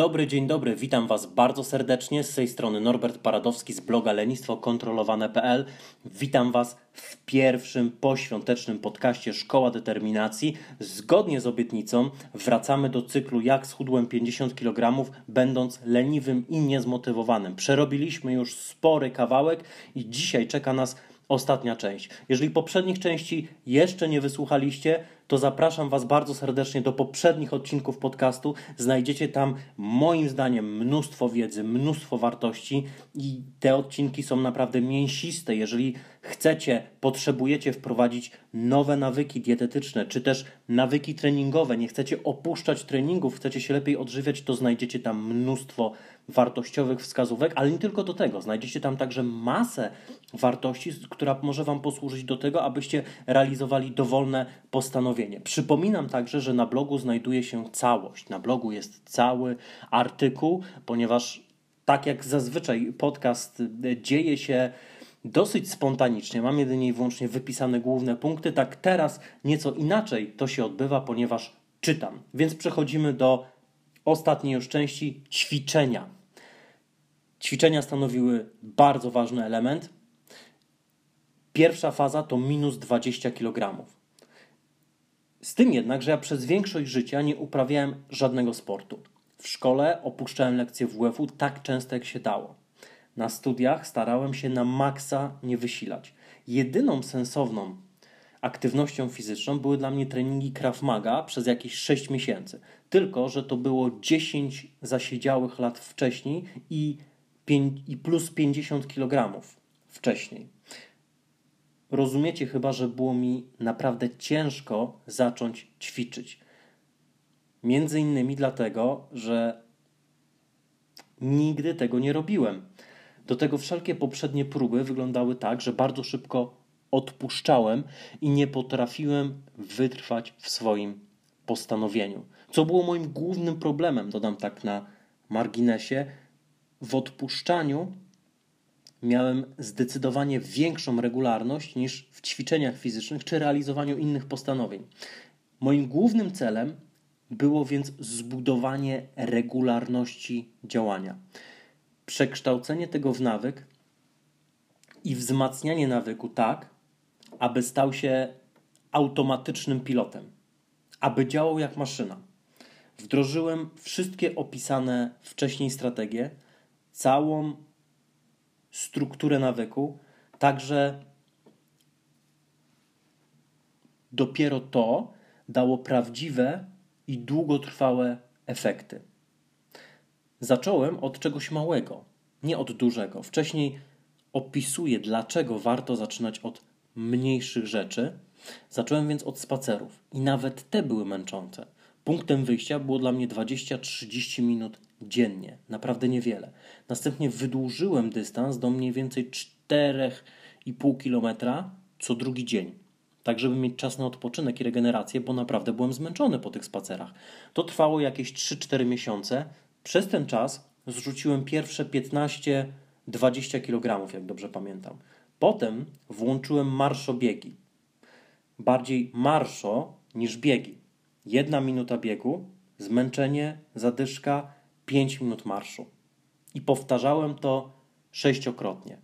Dobry, dzień dobry, witam Was bardzo serdecznie. Z tej strony Norbert Paradowski z bloga lenistwokontrolowane.pl. Witam Was w pierwszym poświątecznym podcaście Szkoła Determinacji. Zgodnie z obietnicą wracamy do cyklu Jak schudłem 50 kg, będąc leniwym i niezmotywowanym. Przerobiliśmy już spory kawałek i dzisiaj czeka nas ostatnia część. Jeżeli poprzednich części jeszcze nie wysłuchaliście, to zapraszam Was bardzo serdecznie do poprzednich odcinków podcastu. Znajdziecie tam, moim zdaniem, mnóstwo wiedzy, mnóstwo wartości i te odcinki są naprawdę mięsiste. Jeżeli chcecie, potrzebujecie wprowadzić nowe nawyki dietetyczne, czy też nawyki treningowe, nie chcecie opuszczać treningów, chcecie się lepiej odżywiać, to znajdziecie tam mnóstwo wartościowych wskazówek, ale nie tylko do tego. Znajdziecie tam także masę wartości, która może Wam posłużyć do tego, abyście realizowali dowolne postanowienie. Przypominam także, że na blogu znajduje się całość. Na blogu jest cały artykuł, ponieważ tak jak zazwyczaj podcast dzieje się dosyć spontanicznie, mam jedynie i wyłącznie wypisane główne punkty, tak teraz nieco inaczej to się odbywa, ponieważ czytam. Więc przechodzimy do ostatniej już części ćwiczenia. Ćwiczenia stanowiły bardzo ważny element. Pierwsza faza to minus 20 kg. Z tym jednak, że ja przez większość życia nie uprawiałem żadnego sportu. W szkole opuszczałem lekcje WF-u tak często jak się dało. Na studiach starałem się na maksa nie wysilać. Jedyną sensowną aktywnością fizyczną były dla mnie treningi Krav Maga przez jakieś 6 miesięcy. Tylko, że to było 10 zasiedziałych lat wcześniej i, i plus 50 kg wcześniej. Rozumiecie chyba, że było mi naprawdę ciężko zacząć ćwiczyć. Między innymi dlatego, że nigdy tego nie robiłem. Do tego wszelkie poprzednie próby wyglądały tak, że bardzo szybko odpuszczałem i nie potrafiłem wytrwać w swoim postanowieniu. Co było moim głównym problemem, dodam tak na marginesie, w odpuszczaniu miałem zdecydowanie większą regularność niż w ćwiczeniach fizycznych czy realizowaniu innych postanowień. Moim głównym celem było więc zbudowanie regularności działania. Przekształcenie tego w nawyk i wzmacnianie nawyku tak, aby stał się automatycznym pilotem, aby działał jak maszyna. Wdrożyłem wszystkie opisane wcześniej strategie, całą strukturę nawyku, także dopiero to dało prawdziwe i długotrwałe efekty. Zacząłem od czegoś małego, nie od dużego. Wcześniej opisuję, dlaczego warto zaczynać od mniejszych rzeczy. Zacząłem więc od spacerów i nawet te były męczące. Punktem wyjścia było dla mnie 20-30 minut dziennie, naprawdę niewiele. Następnie wydłużyłem dystans do mniej więcej 4,5 km co drugi dzień, tak żeby mieć czas na odpoczynek i regenerację, bo naprawdę byłem zmęczony po tych spacerach. To trwało jakieś 3-4 miesiące. Przez ten czas zrzuciłem pierwsze 15-20 kg, jak dobrze pamiętam. Potem włączyłem marszobiegi. Bardziej marszo niż biegi. Jedna minuta biegu, zmęczenie, zadyszka, 5 minut marszu. I powtarzałem to sześciokrotnie.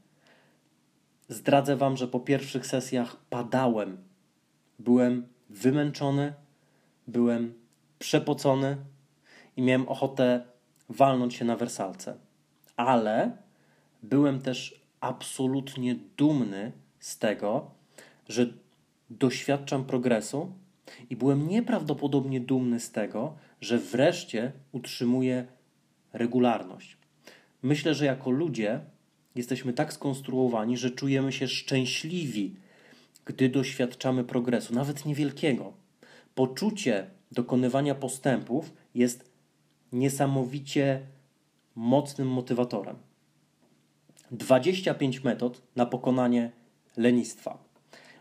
Zdradzę Wam, że po pierwszych sesjach padałem. Byłem wymęczony, byłem przepocony i miałem ochotę walnąć się na wersalce. Ale byłem też absolutnie dumny z tego, że doświadczam progresu i byłem nieprawdopodobnie dumny z tego, że wreszcie utrzymuję regularność. Myślę, że jako ludzie jesteśmy tak skonstruowani, że czujemy się szczęśliwi, gdy doświadczamy progresu, nawet niewielkiego. Poczucie dokonywania postępów jest niesamowicie mocnym motywatorem. 25 metod na pokonanie lenistwa.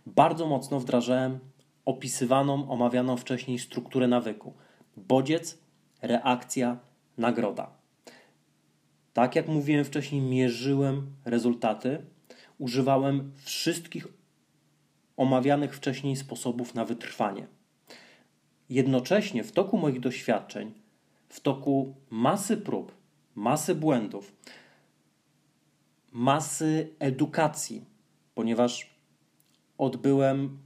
Bardzo mocno wdrażałem opisywaną, omawianą wcześniej strukturę nawyku. Bodziec, reakcja, nagroda. Tak jak mówiłem wcześniej, mierzyłem rezultaty, używałem wszystkich omawianych wcześniej sposobów na wytrwanie. Jednocześnie w toku moich doświadczeń, w toku masy prób, masy błędów, masy edukacji, ponieważ odbyłem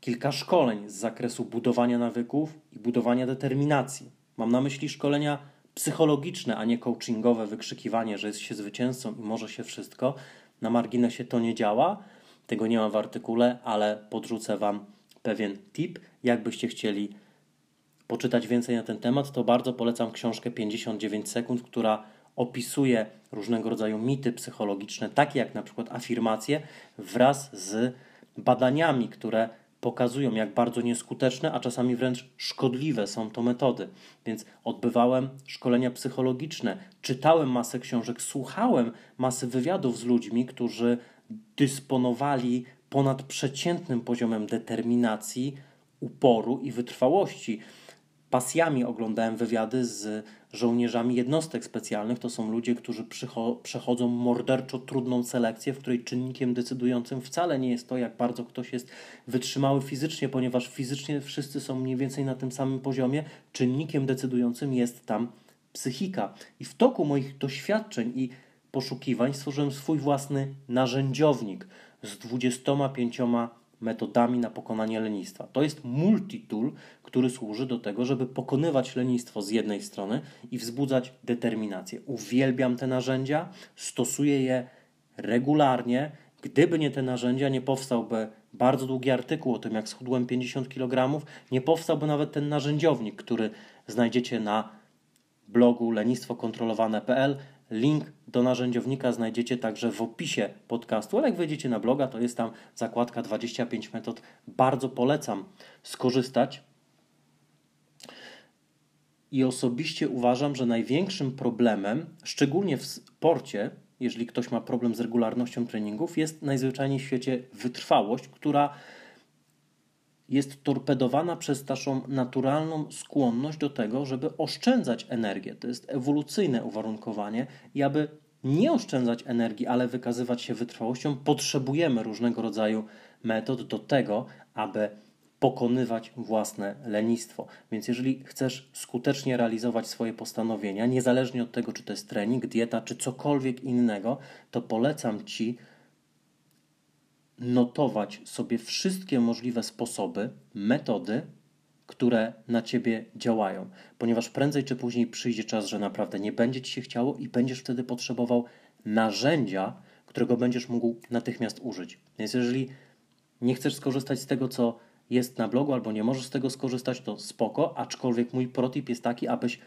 kilka szkoleń z zakresu budowania nawyków i budowania determinacji. Mam na myśli szkolenia psychologiczne, a nie coachingowe, wykrzykiwanie, że jest się zwycięzcą i może się wszystko. Na marginesie to nie działa, tego nie ma w artykule, ale podrzucę Wam pewien tip. Jakbyście chcieli poczytać więcej na ten temat, to bardzo polecam książkę 59 sekund, która opisuje różnego rodzaju mity psychologiczne, takie jak na przykład afirmacje, wraz z badaniami, które pokazują, jak bardzo nieskuteczne, a czasami wręcz szkodliwe są to metody. Więc odbywałem szkolenia psychologiczne, czytałem masę książek, słuchałem masy wywiadów z ludźmi, którzy dysponowali ponad przeciętnym poziomem determinacji, uporu i wytrwałości. Pasjami oglądałem wywiady z żołnierzami jednostek specjalnych. To są ludzie, którzy przechodzą morderczo trudną selekcję, w której czynnikiem decydującym wcale nie jest to, jak bardzo ktoś jest wytrzymały fizycznie, ponieważ fizycznie wszyscy są mniej więcej na tym samym poziomie. Czynnikiem decydującym jest tam psychika. I w toku moich doświadczeń i poszukiwań stworzyłem swój własny narzędziownik z 25 metodami na pokonanie lenistwa. To jest multitool, który służy do tego, żeby pokonywać lenistwo z jednej strony i wzbudzać determinację. Uwielbiam te narzędzia, stosuję je regularnie. Gdyby nie te narzędzia, nie powstałby bardzo długi artykuł o tym, jak schudłem 50 kg, nie powstałby nawet ten narzędziownik, który znajdziecie na blogu lenistwokontrolowane.pl. Link do narzędziownika znajdziecie także w opisie podcastu, ale jak wejdziecie na bloga, to jest tam zakładka 25 metod. Bardzo polecam skorzystać. I osobiście uważam, że największym problemem, szczególnie w sporcie, jeżeli ktoś ma problem z regularnością treningów, jest najzwyczajniej w świecie wytrwałość, która jest torpedowana przez naszą naturalną skłonność do tego, żeby oszczędzać energię. To jest ewolucyjne uwarunkowanie i aby nie oszczędzać energii, ale wykazywać się wytrwałością, potrzebujemy różnego rodzaju metod do tego, aby pokonywać własne lenistwo. Więc jeżeli chcesz skutecznie realizować swoje postanowienia, niezależnie od tego, czy to jest trening, dieta, czy cokolwiek innego, to polecam Ci notować sobie wszystkie możliwe sposoby, metody, które na ciebie działają, ponieważ prędzej czy później przyjdzie czas, że naprawdę nie będzie ci się chciało i będziesz wtedy potrzebował narzędzia, którego będziesz mógł natychmiast użyć. Więc jeżeli nie chcesz skorzystać z tego, co jest na blogu, albo nie możesz z tego skorzystać, to spoko, aczkolwiek mój protip jest taki, abyś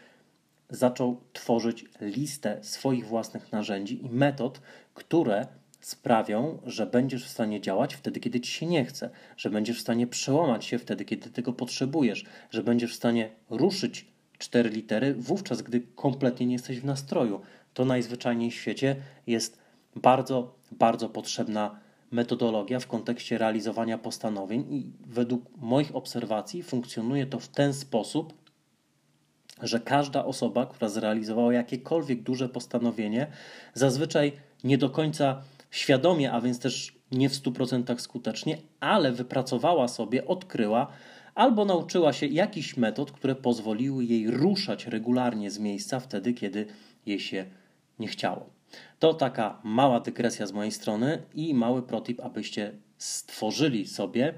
zaczął tworzyć listę swoich własnych narzędzi i metod, które sprawią, że będziesz w stanie działać wtedy, kiedy ci się nie chce, że będziesz w stanie przełamać się wtedy, kiedy tego potrzebujesz, że będziesz w stanie ruszyć cztery litery wówczas, gdy kompletnie nie jesteś w nastroju. To najzwyczajniej w świecie jest bardzo, bardzo potrzebna metodologia w kontekście realizowania postanowień i według moich obserwacji funkcjonuje to w ten sposób, że każda osoba, która zrealizowała jakiekolwiek duże postanowienie, zazwyczaj nie do końca świadomie, a więc też nie w 100% skutecznie, ale wypracowała sobie, odkryła albo nauczyła się jakichś metod, które pozwoliły jej ruszać regularnie z miejsca wtedy, kiedy jej się nie chciało. To taka mała dygresja z mojej strony i mały protip, abyście stworzyli sobie,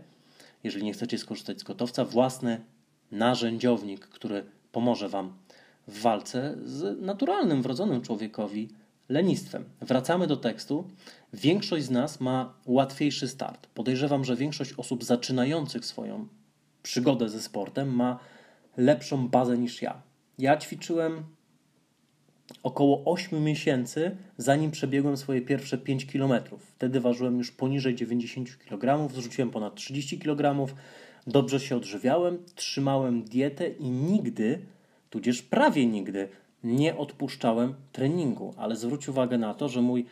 jeżeli nie chcecie skorzystać z gotowca, własny narzędziownik, który pomoże Wam w walce z naturalnym, wrodzonym człowiekowi lenistwem. Wracamy do tekstu. Większość z nas ma łatwiejszy start. Podejrzewam, że większość osób zaczynających swoją przygodę ze sportem ma lepszą bazę niż ja. Ja ćwiczyłem około 8 miesięcy, zanim przebiegłem swoje pierwsze 5 km. Wtedy ważyłem już poniżej 90 kg, zrzuciłem ponad 30 kg, dobrze się odżywiałem, trzymałem dietę i nigdy, tudzież prawie nigdy, nie odpuszczałem treningu, ale zwróć uwagę na to, że mój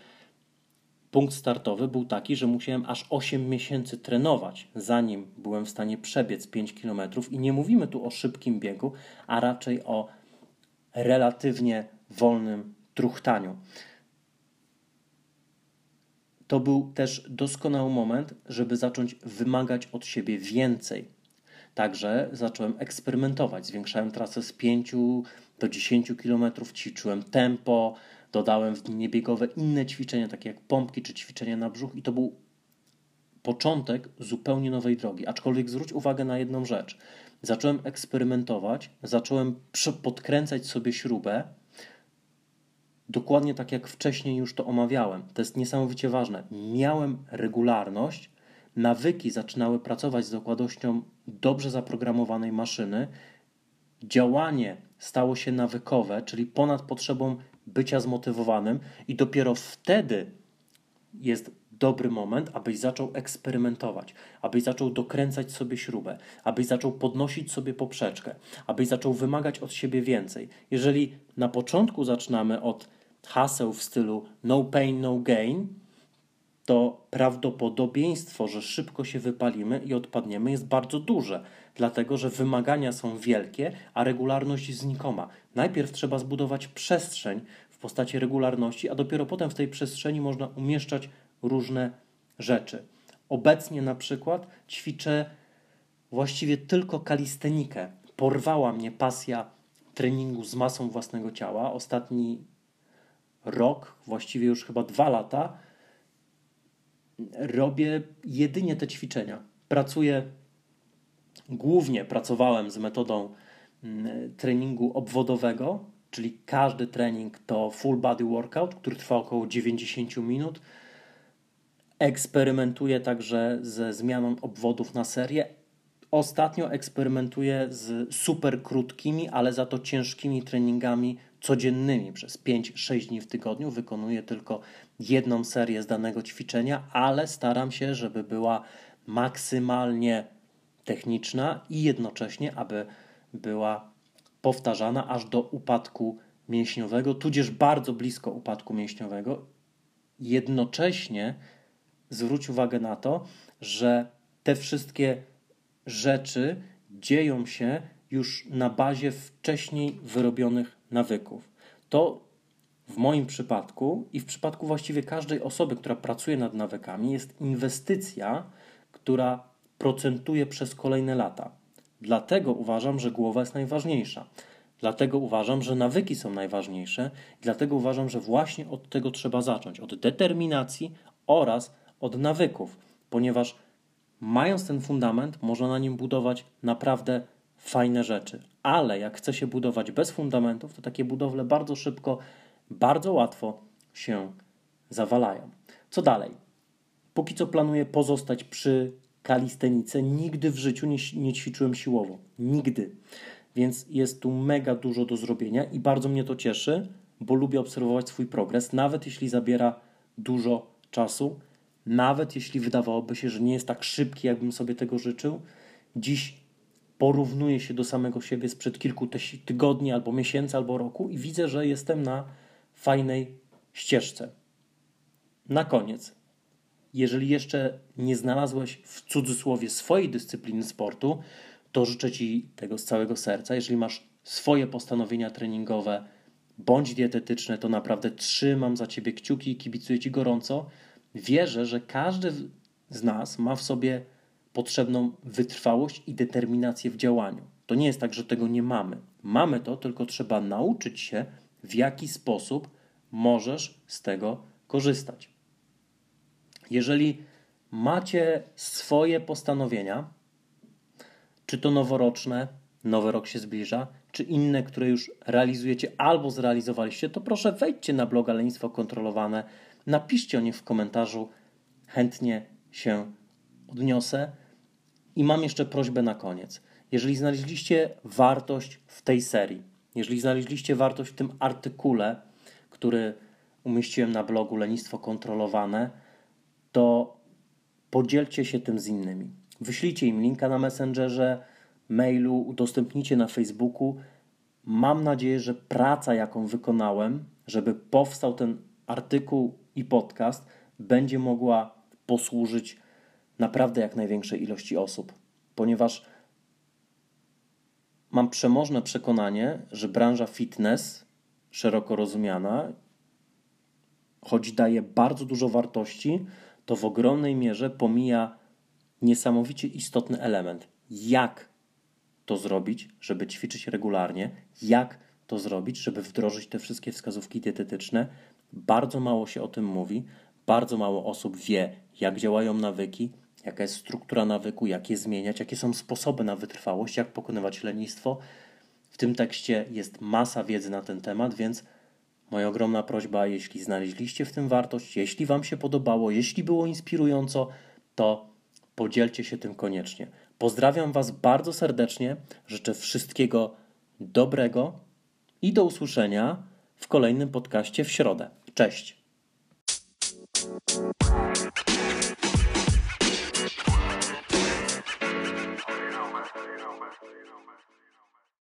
punkt startowy był taki, że musiałem aż 8 miesięcy trenować, zanim byłem w stanie przebiec 5 km. I nie mówimy tu o szybkim biegu, a raczej o relatywnie wolnym truchtaniu. to był też doskonały moment, żeby zacząć wymagać od siebie więcej. Także zacząłem eksperymentować. Zwiększałem trasę z 5 do 10 km, ćwiczyłem tempo, dodałem w dni niebiegowe inne ćwiczenia, takie jak pompki czy ćwiczenia na brzuch, i to był początek zupełnie nowej drogi. Aczkolwiek zwróć uwagę na jedną rzecz. Zacząłem eksperymentować, zacząłem podkręcać sobie śrubę, dokładnie tak jak wcześniej już to omawiałem. To jest niesamowicie ważne. Miałem regularność, nawyki zaczynały pracować z dokładnością dobrze zaprogramowanej maszyny, działanie stało się nawykowe, czyli ponad potrzebą bycia zmotywowanym, i dopiero wtedy jest dobry moment, abyś zaczął eksperymentować, abyś zaczął dokręcać sobie śrubę, abyś zaczął podnosić sobie poprzeczkę, abyś zaczął wymagać od siebie więcej. Jeżeli na początku zaczynamy od haseł w stylu no pain, no gain, to prawdopodobieństwo, że szybko się wypalimy i odpadniemy jest bardzo duże, dlatego że wymagania są wielkie, a regularność znikoma. Najpierw trzeba zbudować przestrzeń w postaci regularności, a dopiero potem w tej przestrzeni można umieszczać różne rzeczy. Obecnie na przykład ćwiczę właściwie tylko kalistenikę. Porwała mnie pasja treningu z masą własnego ciała. Ostatni rok, właściwie już chyba dwa lata, robię jedynie te ćwiczenia. Pracuję, głównie pracowałem z metodą mm, treningu obwodowego, czyli każdy trening to full body workout, który trwa około 90 minut. Eksperymentuję także ze zmianą obwodów na serię. Ostatnio eksperymentuję z super krótkimi, ale za to ciężkimi treningami codziennymi przez 5-6 dni w tygodniu. Wykonuję tylko jedną serię z danego ćwiczenia, ale staram się, żeby była maksymalnie techniczna i jednocześnie, aby była powtarzana aż do upadku mięśniowego, tudzież bardzo blisko upadku mięśniowego. Jednocześnie zwróć uwagę na to, że te wszystkie rzeczy dzieją się już na bazie wcześniej wyrobionych nawyków. To w moim przypadku i w przypadku właściwie każdej osoby, która pracuje nad nawykami, jest inwestycja, która procentuje przez kolejne lata. Dlatego uważam, że głowa jest najważniejsza. Dlatego uważam, że nawyki są najważniejsze, dlatego uważam, że właśnie od tego trzeba zacząć od determinacji oraz od nawyków, ponieważ mając ten fundament, można na nim budować naprawdę fajne rzeczy. Ale jak chce się budować bez fundamentów, to takie budowle bardzo szybko, bardzo łatwo się zawalają. Co dalej? Póki co planuję pozostać przy kalistenice. Nigdy w życiu nie, nie ćwiczyłem siłowo. Nigdy. Więc jest tu mega dużo do zrobienia i bardzo mnie to cieszy, bo lubię obserwować swój progres, nawet jeśli zabiera dużo czasu, nawet jeśli wydawałoby się, że nie jest tak szybki, jakbym sobie tego życzył. Dziś porównuję się do samego siebie sprzed kilku tygodni, albo miesięcy, albo roku i widzę, że jestem na fajnej ścieżce. Na koniec, jeżeli jeszcze nie znalazłeś w cudzysłowie swojej dyscypliny sportu, to życzę Ci tego z całego serca. Jeżeli masz swoje postanowienia treningowe bądź dietetyczne, to naprawdę trzymam za Ciebie kciuki i kibicuję Ci gorąco. Wierzę, że każdy z nas ma w sobie potrzebną wytrwałość i determinację w działaniu. To nie jest tak, że tego nie mamy. Mamy to, tylko trzeba nauczyć się, w jaki sposób możesz z tego korzystać. Jeżeli macie swoje postanowienia, czy to noworoczne, nowy rok się zbliża, czy inne, które już realizujecie albo zrealizowaliście, to proszę wejdźcie na bloga Lenistwo Kontrolowane, napiszcie o nich w komentarzu, chętnie się odniosę. I mam jeszcze prośbę na koniec. Jeżeli znaleźliście wartość w tej serii, jeżeli znaleźliście wartość w tym artykule, który umieściłem na blogu Lenistwo Kontrolowane, to podzielcie się tym z innymi. Wyślijcie im linka na Messengerze, mailu, udostępnijcie na Facebooku. Mam nadzieję, że praca, jaką wykonałem, żeby powstał ten artykuł i podcast, będzie mogła posłużyć naprawdę jak największej ilości osób, ponieważ mam przemożne przekonanie, że branża fitness, szeroko rozumiana, choć daje bardzo dużo wartości, to w ogromnej mierze pomija niesamowicie istotny element. Jak to zrobić, żeby ćwiczyć regularnie? Jak to zrobić, żeby wdrożyć te wszystkie wskazówki dietetyczne? Bardzo mało się o tym mówi, bardzo mało osób wie, jak działają nawyki, jaka jest struktura nawyku, jak je zmieniać, jakie są sposoby na wytrwałość, jak pokonywać lenistwo. W tym tekście jest masa wiedzy na ten temat, więc moja ogromna prośba, jeśli znaleźliście w tym wartość, jeśli Wam się podobało, jeśli było inspirująco, to podzielcie się tym koniecznie. Pozdrawiam Was bardzo serdecznie, życzę wszystkiego dobrego i do usłyszenia w kolejnym podcaście w środę. Cześć!